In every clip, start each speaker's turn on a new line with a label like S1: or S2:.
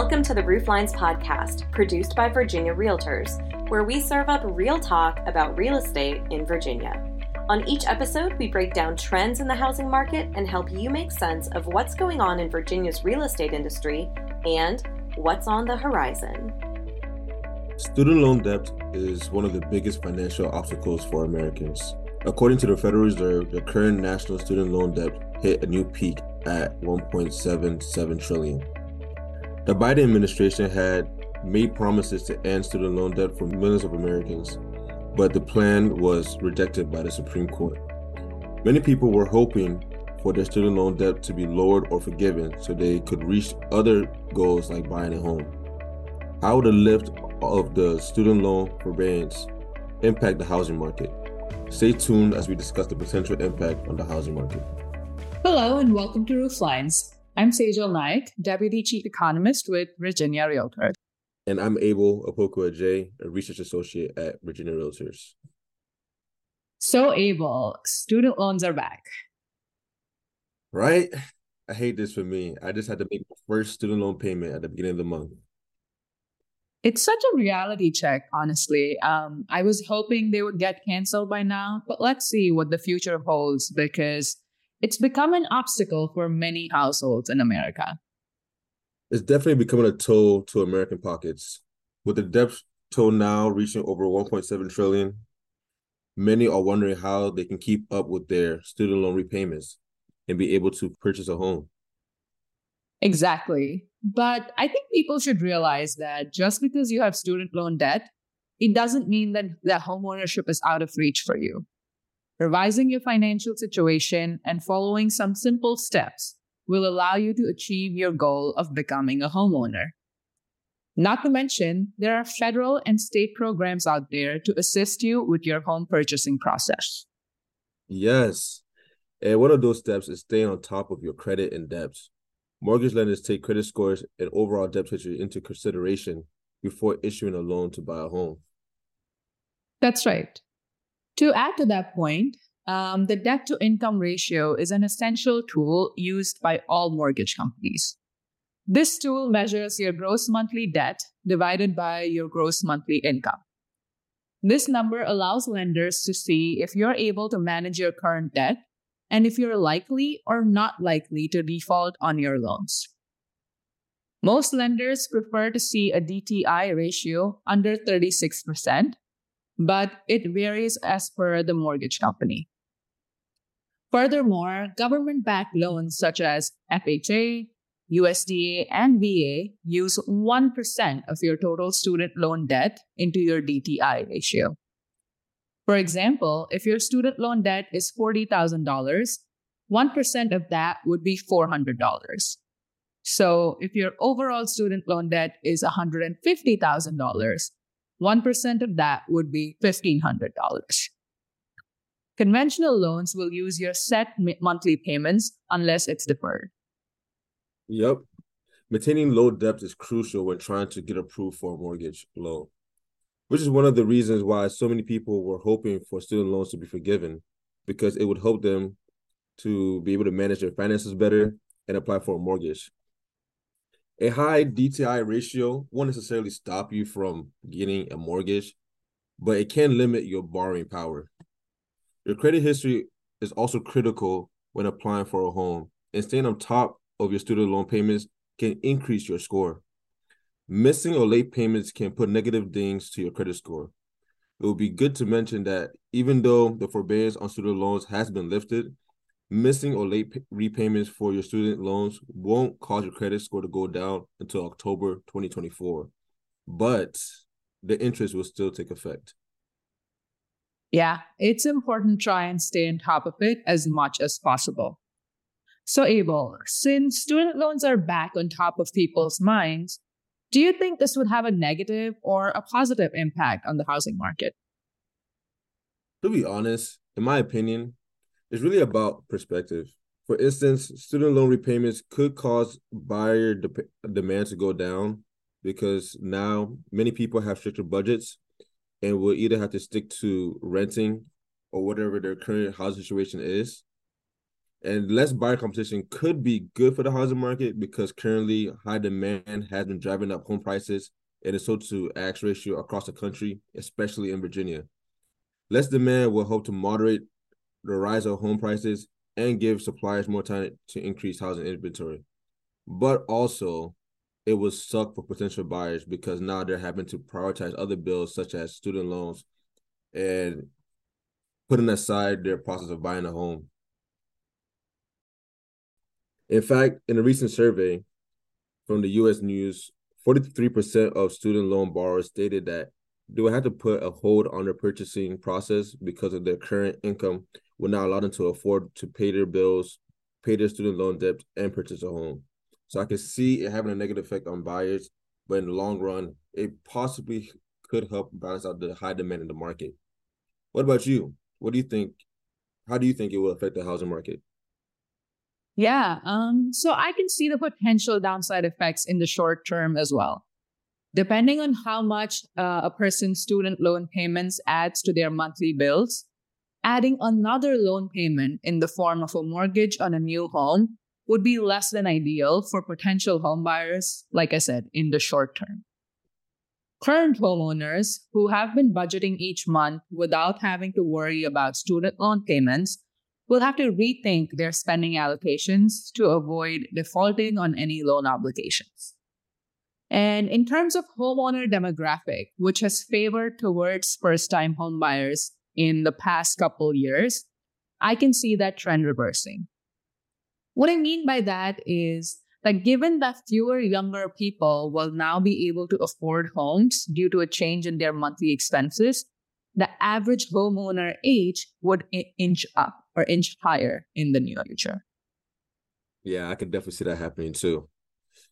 S1: Welcome to the Rooflines podcast, produced by Virginia Realtors, where we serve up real talk about real estate in Virginia. On each episode, we break down trends in the housing market and help you make sense of what's going on in Virginia's real estate industry and what's on the horizon.
S2: Student loan debt is one of the biggest financial obstacles for Americans. According to the Federal Reserve, the current national student loan debt hit a new peak at 1.77 trillion. The Biden administration had made promises to end student loan debt for millions of Americans, but the plan was rejected by the Supreme Court. Many people were hoping for their student loan debt to be lowered or forgiven so they could reach other goals like buying a home. How would the lift of the student loan forbearance impact the housing market? Stay tuned as we discuss the potential impact on the housing market.
S3: Hello and welcome to Rooflines. I'm Sejal Naik, Deputy Chief Economist with Virginia Realtors.
S2: And I'm Abel Opoku Ajay, a research associate at Virginia Realtors.
S3: So, Abel, student loans are back.
S2: Right? I hate this for me. I just had to make my first student loan payment at the beginning of the month.
S3: It's such a reality check, honestly. Um, I was hoping they would get canceled by now, but let's see what the future holds because it's become an obstacle for many households in America.
S2: It's definitely becoming a toll to American pockets. With the debt toll now reaching over 1.7 trillion, many are wondering how they can keep up with their student loan repayments and be able to purchase a home.
S3: Exactly. But I think people should realize that just because you have student loan debt, it doesn't mean that, that homeownership is out of reach for you. Revising your financial situation and following some simple steps will allow you to achieve your goal of becoming a homeowner. Not to mention, there are federal and state programs out there to assist you with your home purchasing process.
S2: Yes. And one of those steps is staying on top of your credit and debts. Mortgage lenders take credit scores and overall debt history into consideration before issuing a loan to buy a home.
S3: That's right. To add to that point, um, the debt to income ratio is an essential tool used by all mortgage companies. This tool measures your gross monthly debt divided by your gross monthly income. This number allows lenders to see if you're able to manage your current debt and if you're likely or not likely to default on your loans. Most lenders prefer to see a DTI ratio under 36%, but it varies as per the mortgage company. Furthermore, government backed loans such as FHA, USDA, and VA use 1% of your total student loan debt into your DTI ratio. For example, if your student loan debt is $40,000, 1% of that would be $400. So if your overall student loan debt is $150,000, 1% of that would be $1,500. Conventional loans will use your set monthly payments unless it's deferred.
S2: Yep. Maintaining low debt is crucial when trying to get approved for a mortgage loan, which is one of the reasons why so many people were hoping for student loans to be forgiven because it would help them to be able to manage their finances better and apply for a mortgage a high DTI ratio won't necessarily stop you from getting a mortgage, but it can limit your borrowing power. Your credit history is also critical when applying for a home, and staying on top of your student loan payments can increase your score. Missing or late payments can put negative dings to your credit score. It would be good to mention that even though the forbearance on student loans has been lifted, missing or late repayments for your student loans won't cause your credit score to go down until October 2024, but the interest will still take effect.
S3: Yeah, it's important to try and stay on top of it as much as possible. So, Abel, since student loans are back on top of people's minds, do you think this would have a negative or a positive impact on the housing market?
S2: To be honest, in my opinion, it's really about perspective. For instance, student loan repayments could cause buyer de- demand to go down because now many people have stricter budgets and will either have to stick to renting or whatever their current housing situation is. And less buyer competition could be good for the housing market because currently high demand has been driving up home prices and it's sold to ask ratio across the country, especially in Virginia. Less demand will help to moderate the rise of home prices and give suppliers more time to increase housing inventory. But also, it will suck for potential buyers because now they're having to prioritize other bills such as student loans and putting aside their process of buying a home. In fact, in a recent survey from the US News, 43% of student loan borrowers stated that they would have to put a hold on their purchasing process because of their current income would not allow them to afford to pay their bills, pay their student loan debt, and purchase a home. So I can see it having a negative effect on buyers, but in the long run, it possibly could help balance out the high demand in the market. What about you? What do you think? How do you think it will affect the housing market?
S3: Yeah, um, so I can see the potential downside effects in the short term as well. Depending on how much uh, a person's student loan payments adds to their monthly bills, adding another loan payment in the form of a mortgage on a new home would be less than ideal for potential homebuyers, like I said, in the short term. Current homeowners who have been budgeting each month without having to worry about student loan payments will have to rethink their spending allocations to avoid defaulting on any loan obligations. And in terms of homeowner demographic, which has favored towards first time homebuyers in the past couple years, I can see that trend reversing. What I mean by that is that given that fewer younger people will now be able to afford homes due to a change in their monthly expenses, the average homeowner age would inch up or inch higher in the near future.
S2: Yeah, I can definitely see that happening too.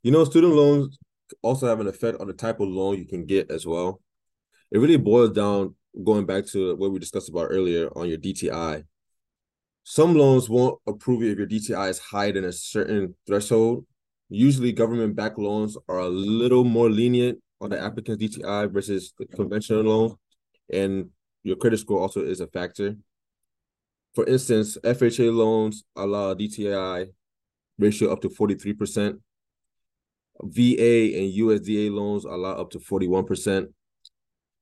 S2: You know, student loans also have an effect on the type of loan you can get as well. It really boils down going back to what we discussed about earlier on your DTI. Some loans won't approve it if your DTI is higher than a certain threshold. Usually, government backed loans are a little more lenient on the applicant's DTI versus the conventional loan, and your credit score also is a factor. For instance, FHA loans allow DTI ratio up to 43%. VA and USDA loans allow up to 41%.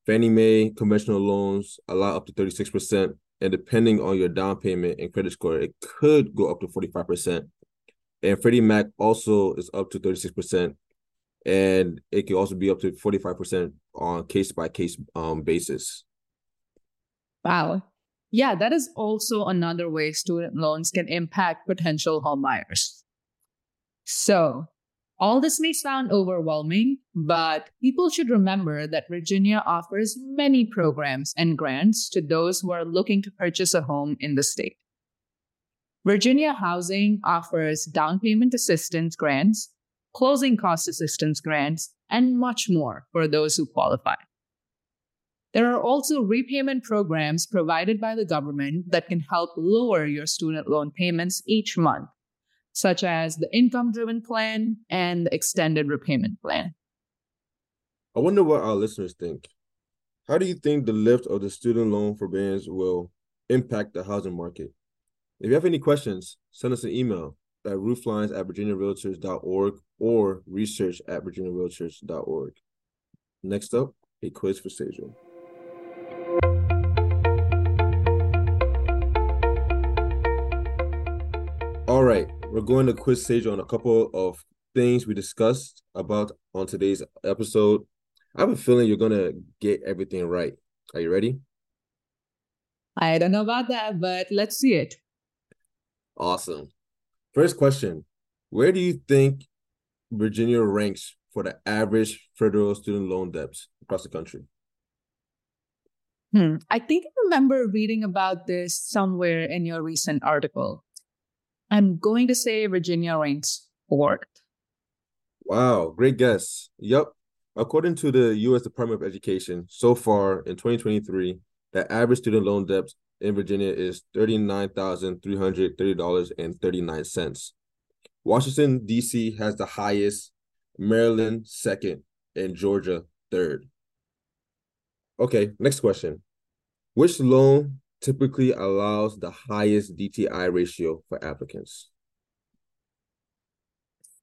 S2: Fannie Mae conventional loans allow up to 36%. And depending on your down payment and credit score, it could go up to 45%. And Freddie Mac also is up to 36%. And it can also be up to 45% on case by case um basis.
S3: Wow. Yeah, that is also another way student loans can impact potential home buyers. So, all this may sound overwhelming, but people should remember that Virginia offers many programs and grants to those who are looking to purchase a home in the state. Virginia Housing offers down payment assistance grants, closing cost assistance grants, and much more for those who qualify. There are also repayment programs provided by the government that can help lower your student loan payments each month such as the income driven plan and the extended repayment plan.
S2: I wonder what our listeners think. How do you think the lift of the student loan forbearance will impact the housing market? If you have any questions, send us an email at rooflines at virginiarealtors.org or research at virginiarealtors.org. Next up, a quiz for Sejal. All right, we're going to quiz Sage on a couple of things we discussed about on today's episode. I have a feeling you're gonna get everything right. Are you ready?
S3: I don't know about that, but let's see it.
S2: Awesome. First question Where do you think Virginia ranks for the average federal student loan debts across the country?
S3: Hmm. I think I remember reading about this somewhere in your recent article. I'm going to say Virginia ranks fourth.
S2: Wow, great guess. Yep. According to the U.S. Department of Education, so far in 2023, the average student loan debt in Virginia is $39,330.39. Washington, D.C. has the highest, Maryland second, and Georgia third. Okay, next question. Which loan typically allows the highest DTI ratio for applicants?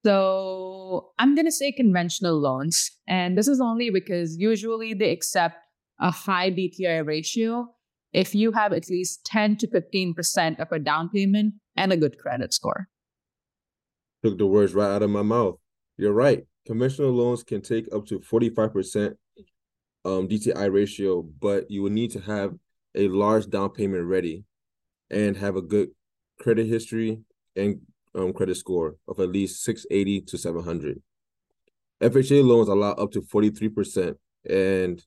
S3: So I'm going to say conventional loans. And this is only because usually they accept a high DTI ratio if you have at least 10 to 15% of a down payment and a good credit score.
S2: Took the words right out of my mouth. You're right. Conventional loans can take up to 45% um, DTI ratio, but you will need to have a large down payment ready and have a good credit history and um, credit score of at least 680 to 700. FHA loans allow up to 43%, and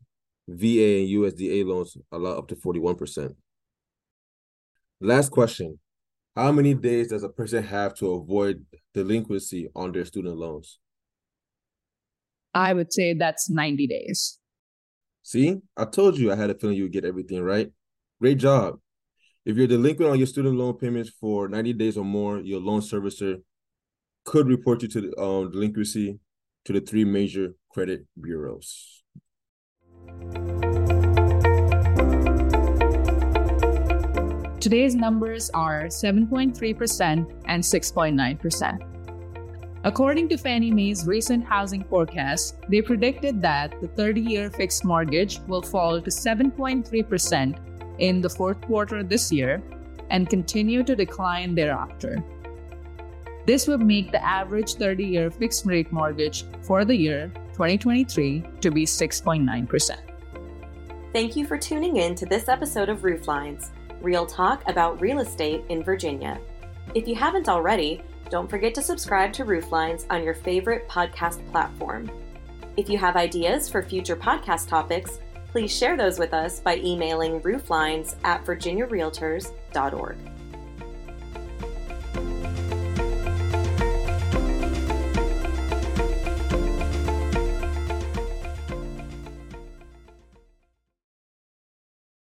S2: VA and USDA loans allow up to 41%. Last question How many days does a person have to avoid delinquency on their student loans?
S3: I would say that's 90 days.
S2: See, I told you I had a feeling you would get everything right. Great job. If you're delinquent on your student loan payments for 90 days or more, your loan servicer could report you to the um, delinquency to the three major credit bureaus.
S3: Today's numbers are 7.3% and 6.9%. According to Fannie Mae's recent housing forecast, they predicted that the 30 year fixed mortgage will fall to 7.3% in the fourth quarter this year and continue to decline thereafter. This would make the average 30 year fixed rate mortgage for the year 2023 to be 6.9%.
S1: Thank you for tuning in to this episode of Rooflines, real talk about real estate in Virginia. If you haven't already, don't forget to subscribe to Rooflines on your favorite podcast platform. If you have ideas for future podcast topics, please share those with us by emailing rooflines at virginiarealtors.org.